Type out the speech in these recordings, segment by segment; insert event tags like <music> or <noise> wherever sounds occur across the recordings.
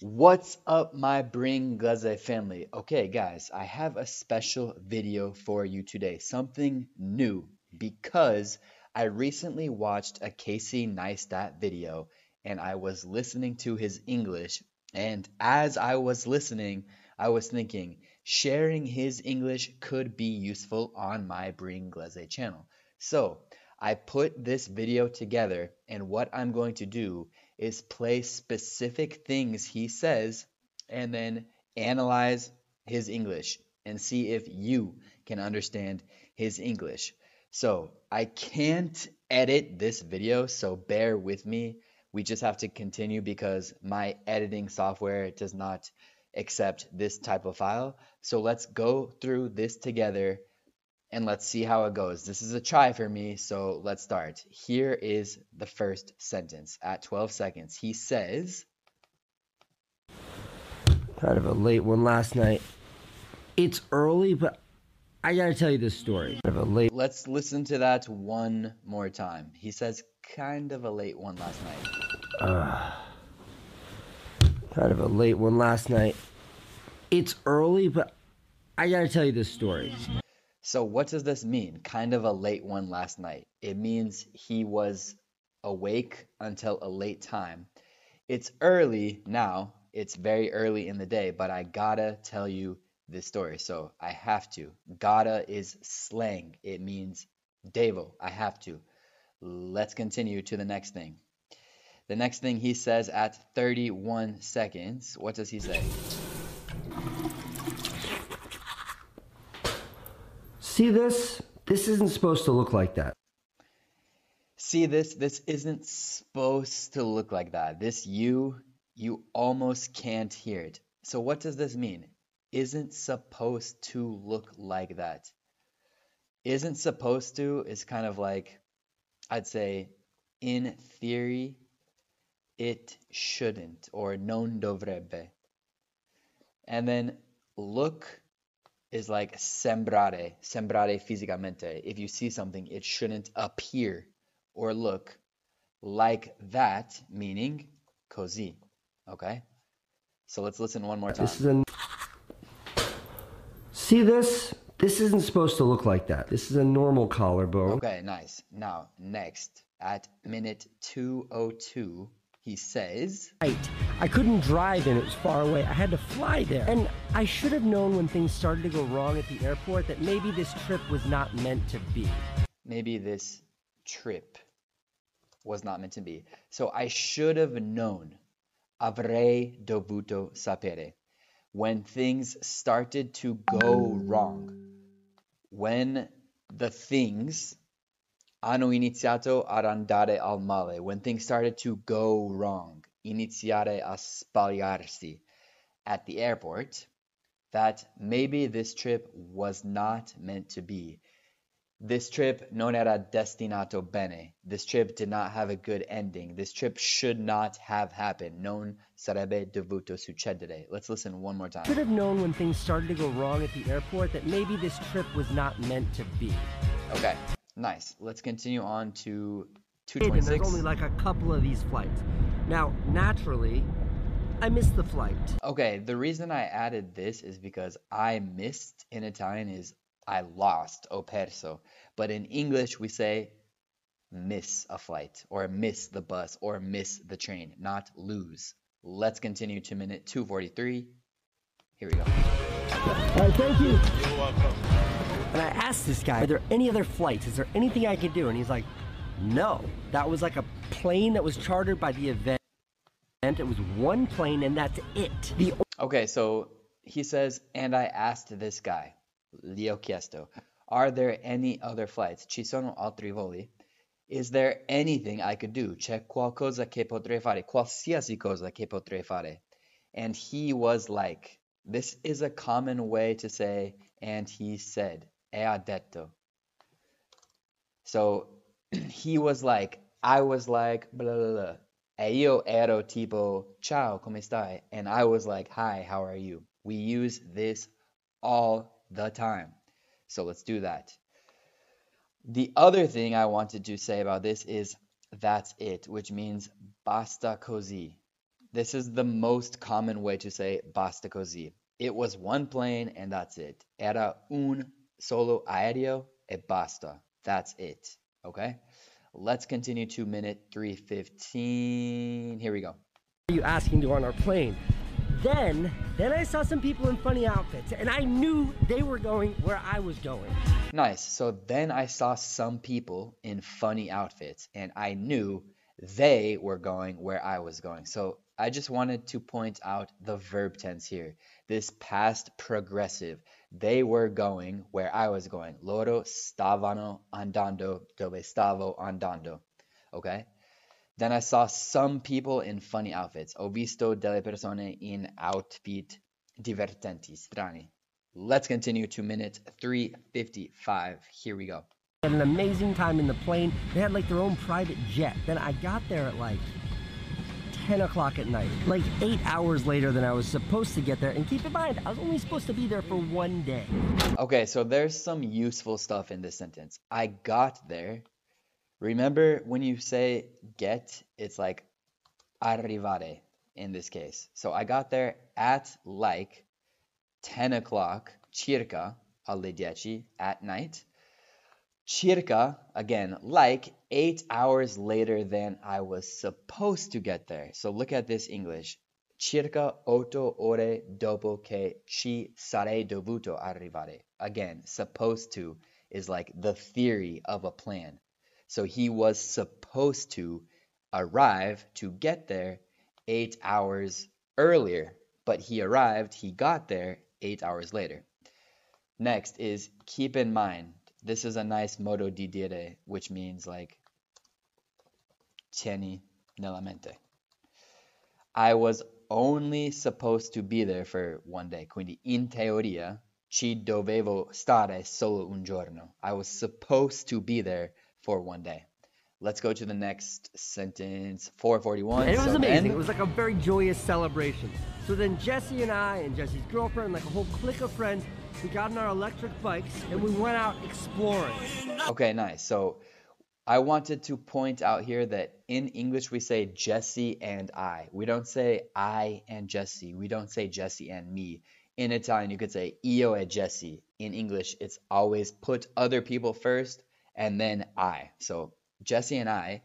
What's up, my Bring Glaze family? Okay, guys, I have a special video for you today. Something new because I recently watched a Casey Neistat video and I was listening to his English. And as I was listening, I was thinking sharing his English could be useful on my Bring Glaze channel. So I put this video together, and what I'm going to do is play specific things he says and then analyze his English and see if you can understand his English. So I can't edit this video, so bear with me. We just have to continue because my editing software does not accept this type of file. So let's go through this together and let's see how it goes. This is a try for me, so let's start. Here is the first sentence at 12 seconds. He says, Kind of a late one last night. It's early, but I gotta tell you this story. Kind of a late. Let's listen to that one more time. He says, kind of a late one last night. Uh, kind of a late one last night. It's early, but I gotta tell you this story. So what does this mean? Kind of a late one last night. It means he was awake until a late time. It's early now. It's very early in the day, but I gotta tell you this story. So I have to. Gotta is slang. It means devo. I have to. Let's continue to the next thing. The next thing he says at 31 seconds, what does he say? See this? This isn't supposed to look like that. See this? This isn't supposed to look like that. This you, you almost can't hear it. So what does this mean? Isn't supposed to look like that. Isn't supposed to is kind of like, I'd say, in theory, it shouldn't, or non dovrebbe. And then look is like sembrare, sembrare fisicamente. If you see something, it shouldn't appear or look like that, meaning così. Okay? So let's listen one more time. This is a. See this? This isn't supposed to look like that. This is a normal collarbone. Okay, nice. Now, next, at minute 202, he says, Right. I couldn't drive and it was far away. I had to fly there. And I should have known when things started to go wrong at the airport that maybe this trip was not meant to be. Maybe this trip was not meant to be. So I should have known. Avrei dovuto sapere. When things started to go wrong. When the things hanno iniziato ad andare al male, when things started to go wrong, iniziare a sbagliarsi at the airport, that maybe this trip was not meant to be. This trip non era destinato bene. This trip did not have a good ending. This trip should not have happened. Non sarebbe dovuto succedere. Let's listen one more time. Should have known when things started to go wrong at the airport that maybe this trip was not meant to be. Okay. Nice. Let's continue on to And there's only like a couple of these flights. Now, naturally, I missed the flight. Okay, the reason I added this is because I missed in Italian is I lost, ho perso. But in English, we say miss a flight, or miss the bus, or miss the train, not lose. Let's continue to minute 243. Here we go. All right, thank you. And I asked this guy, are there any other flights? Is there anything I could do? And he's like, no. That was like a plane that was chartered by the event. It was one plane and that's it. The Okay, so he says, and I asked this guy, Leo chiesto, are there any other flights? Ci sono altri voli? Is there anything I could do? C'è qualcosa che potrei fare? Qualsiasi cosa che potrei fare? And he was like, this is a common way to say, and he said, e ha detto. So <clears throat> he was like, I was like, blah, blah, blah. Io ero tipo, ciao, come stai? And I was like, hi, how are you? We use this all the time. So let's do that. The other thing I wanted to say about this is that's it, which means basta così. This is the most common way to say basta così. It was one plane and that's it. Era un solo aereo e basta. That's it. Okay? Let's continue to minute 315. Here we go. Are you asking to go on our plane? Then, then I saw some people in funny outfits, and I knew they were going where I was going. Nice. So then I saw some people in funny outfits, and I knew they were going where I was going. So I just wanted to point out the verb tense here. This past progressive. They were going where I was going. Loro stavano andando dove stavo andando. Okay? Then I saw some people in funny outfits. Ho visto delle persone in outfit divertenti, strani. Let's continue to minute 355. Here we go. Had an amazing time in the plane. They had like their own private jet. Then I got there at like 10 o'clock at night, like eight hours later than I was supposed to get there. And keep in mind, I was only supposed to be there for one day. Okay, so there's some useful stuff in this sentence. I got there Remember when you say get, it's like arrivare in this case. So I got there at like 10 o'clock, circa alle dieci at night. Circa, again, like eight hours later than I was supposed to get there. So look at this English. Circa otto ore dopo che ci sarei dovuto arrivare. Again, supposed to is like the theory of a plan. So he was supposed to arrive to get there eight hours earlier, but he arrived, he got there eight hours later. Next is keep in mind. This is a nice modo di dire, which means like tieni nella mente. I was only supposed to be there for one day, quindi in teoria ci dovevo stare solo un giorno. I was supposed to be there for one day. Let's go to the next sentence, 441. And it was So amazing. then- It was like a very joyous celebration. So then Jesse and I and Jesse's girlfriend, like a whole clique of friends, we got on our electric bikes and we went out exploring. Okay, nice. So I wanted to point out here that in English we say Jesse and I. We don't say I and Jesse. We don't say Jesse and me. In Italian, you could say io e Jesse. In English, it's always put other people first and then I. So Jesse and I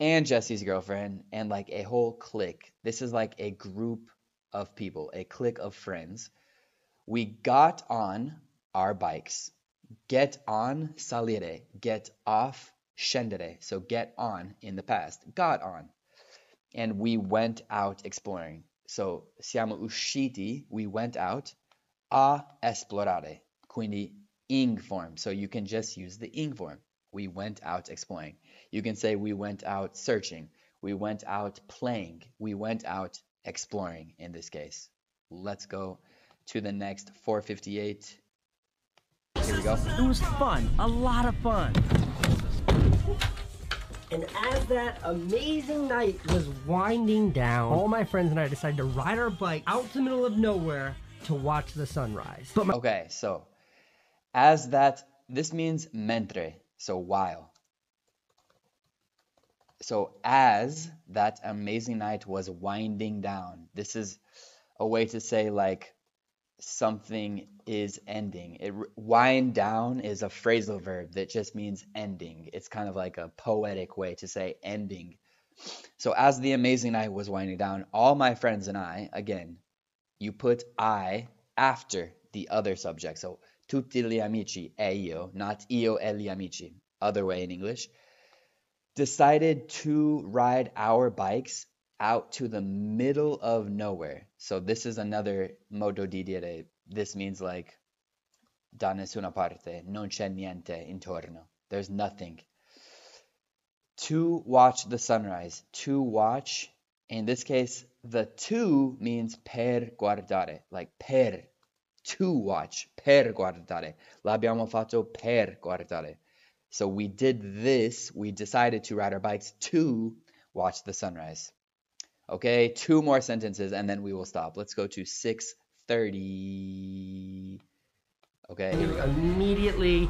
and Jesse's girlfriend and like a whole clique. This is like a group of people, a clique of friends. We got on our bikes. Get on, salire. Get off, scendere. So get on in the past. Got on. And we went out exploring. So siamo usciti, we went out a esplorare. Quindi ing form. So you can just use the ing form. We went out exploring. You can say we went out searching. We went out playing. We went out exploring in this case. Let's go to the next 458. Here we go. It was fun, a lot of fun. And as that amazing night was winding down, all my friends and I decided to ride our bike out to the middle of nowhere to watch the sunrise. But my Okay, so as that, this means mentre, so while. So as that amazing night was winding down, this is a way to say like something is ending. It wind down is a phrasal verb that just means ending. It's kind of like a poetic way to say ending. So as the amazing night was winding down, all my friends and I, again, you put I after the other subject. So tutti gli amici e io, not io e gli amici. Other way in English. Decided to ride our bikes out to the middle of nowhere. So this is another modo di dire. This means like da nessuna parte, non c'è niente intorno. There's nothing. To watch the sunrise. To watch, in this case, the to means per guardare, like per, to watch, per guardare. L'abbiamo fatto per guardare. So we did this, we decided to ride our bikes to watch the sunrise. Okay, two more sentences and then we will stop. Let's go to 6:30. Okay, here we go. immediately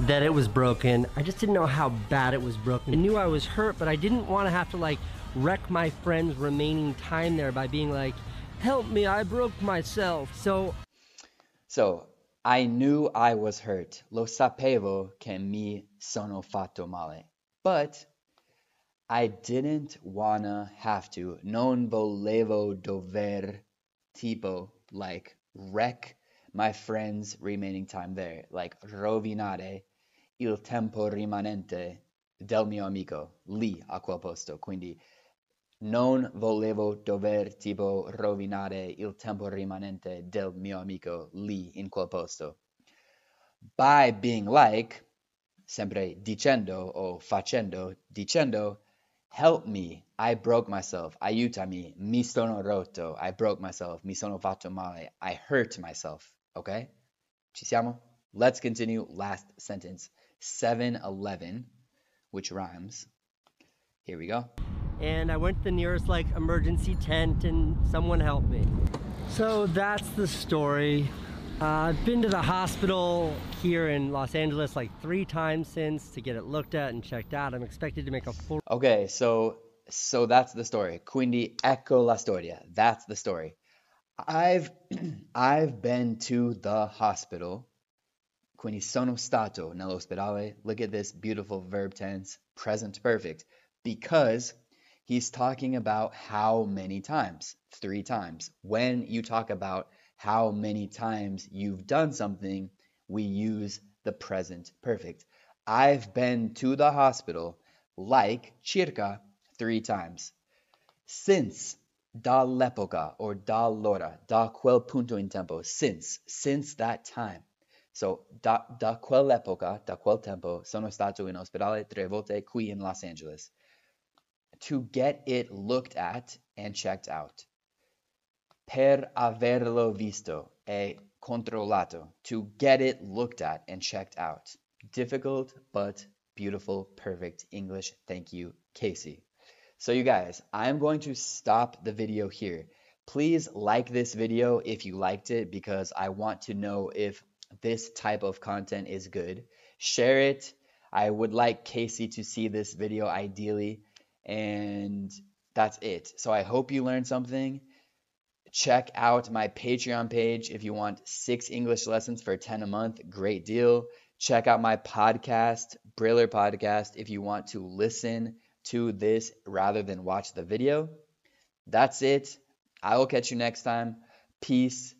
that it was broken. I just didn't know how bad it was broken. I knew I was hurt, but I didn't want to have to like wreck my friend's remaining time there by being like, help me, I broke myself. So, so I knew I was hurt. Lo sapevo che mi sono fatto male. But I didn't wanna have to. Non volevo dover tipo like wreck my friend's remaining time there. Like rovinare il tempo rimanente del mio amico lì a quel posto. Quindi non volevo dover tipo rovinare il tempo rimanente del mio amico lì in quel posto. By being like, sempre dicendo o facendo, dicendo, help me, I broke myself, aiutami, mi sono rotto, I broke myself, mi sono fatto male, I hurt myself, okay? Ci siamo? Let's continue last sentence. 7-Eleven, which rhymes. Here we go. And I went to the nearest like emergency tent and someone helped me. So that's the story. Uh, I've been to the hospital here in Los Angeles like three times since to get it looked at and checked out. I'm expected to make a full. Okay, so so that's the story. Quindi ecco la storia. That's the story. I've <clears throat> I've been to the hospital. Quindi sono stato nell'ospedale. Look at this beautiful verb tense, present perfect, because he's talking about how many times? Three times. When you talk about how many times you've done something, we use the present perfect. I've been to the hospital like circa three times. Since dall'epoca or dall'ora, da quel punto in tempo, since, since that time. So da, da quell'epoca, da quel tempo, sono stato in ospedale tre volte qui in Los Angeles to get it looked at and checked out per averlo visto e controllato, to get it looked at and checked out. Difficult but beautiful, perfect English. Thank you, Casey. So you guys, I'm going to stop the video here. Please like this video if you liked it because I want to know if this type of content is good. Share it. I would like Casey to see this video ideally. And that's it. So I hope you learned something check out my Patreon page if you want six English lessons for 10 a month. Great deal. Check out my podcast, Briller Podcast, if you want to listen to this rather than watch the video. That's it. I will catch you next time. Peace.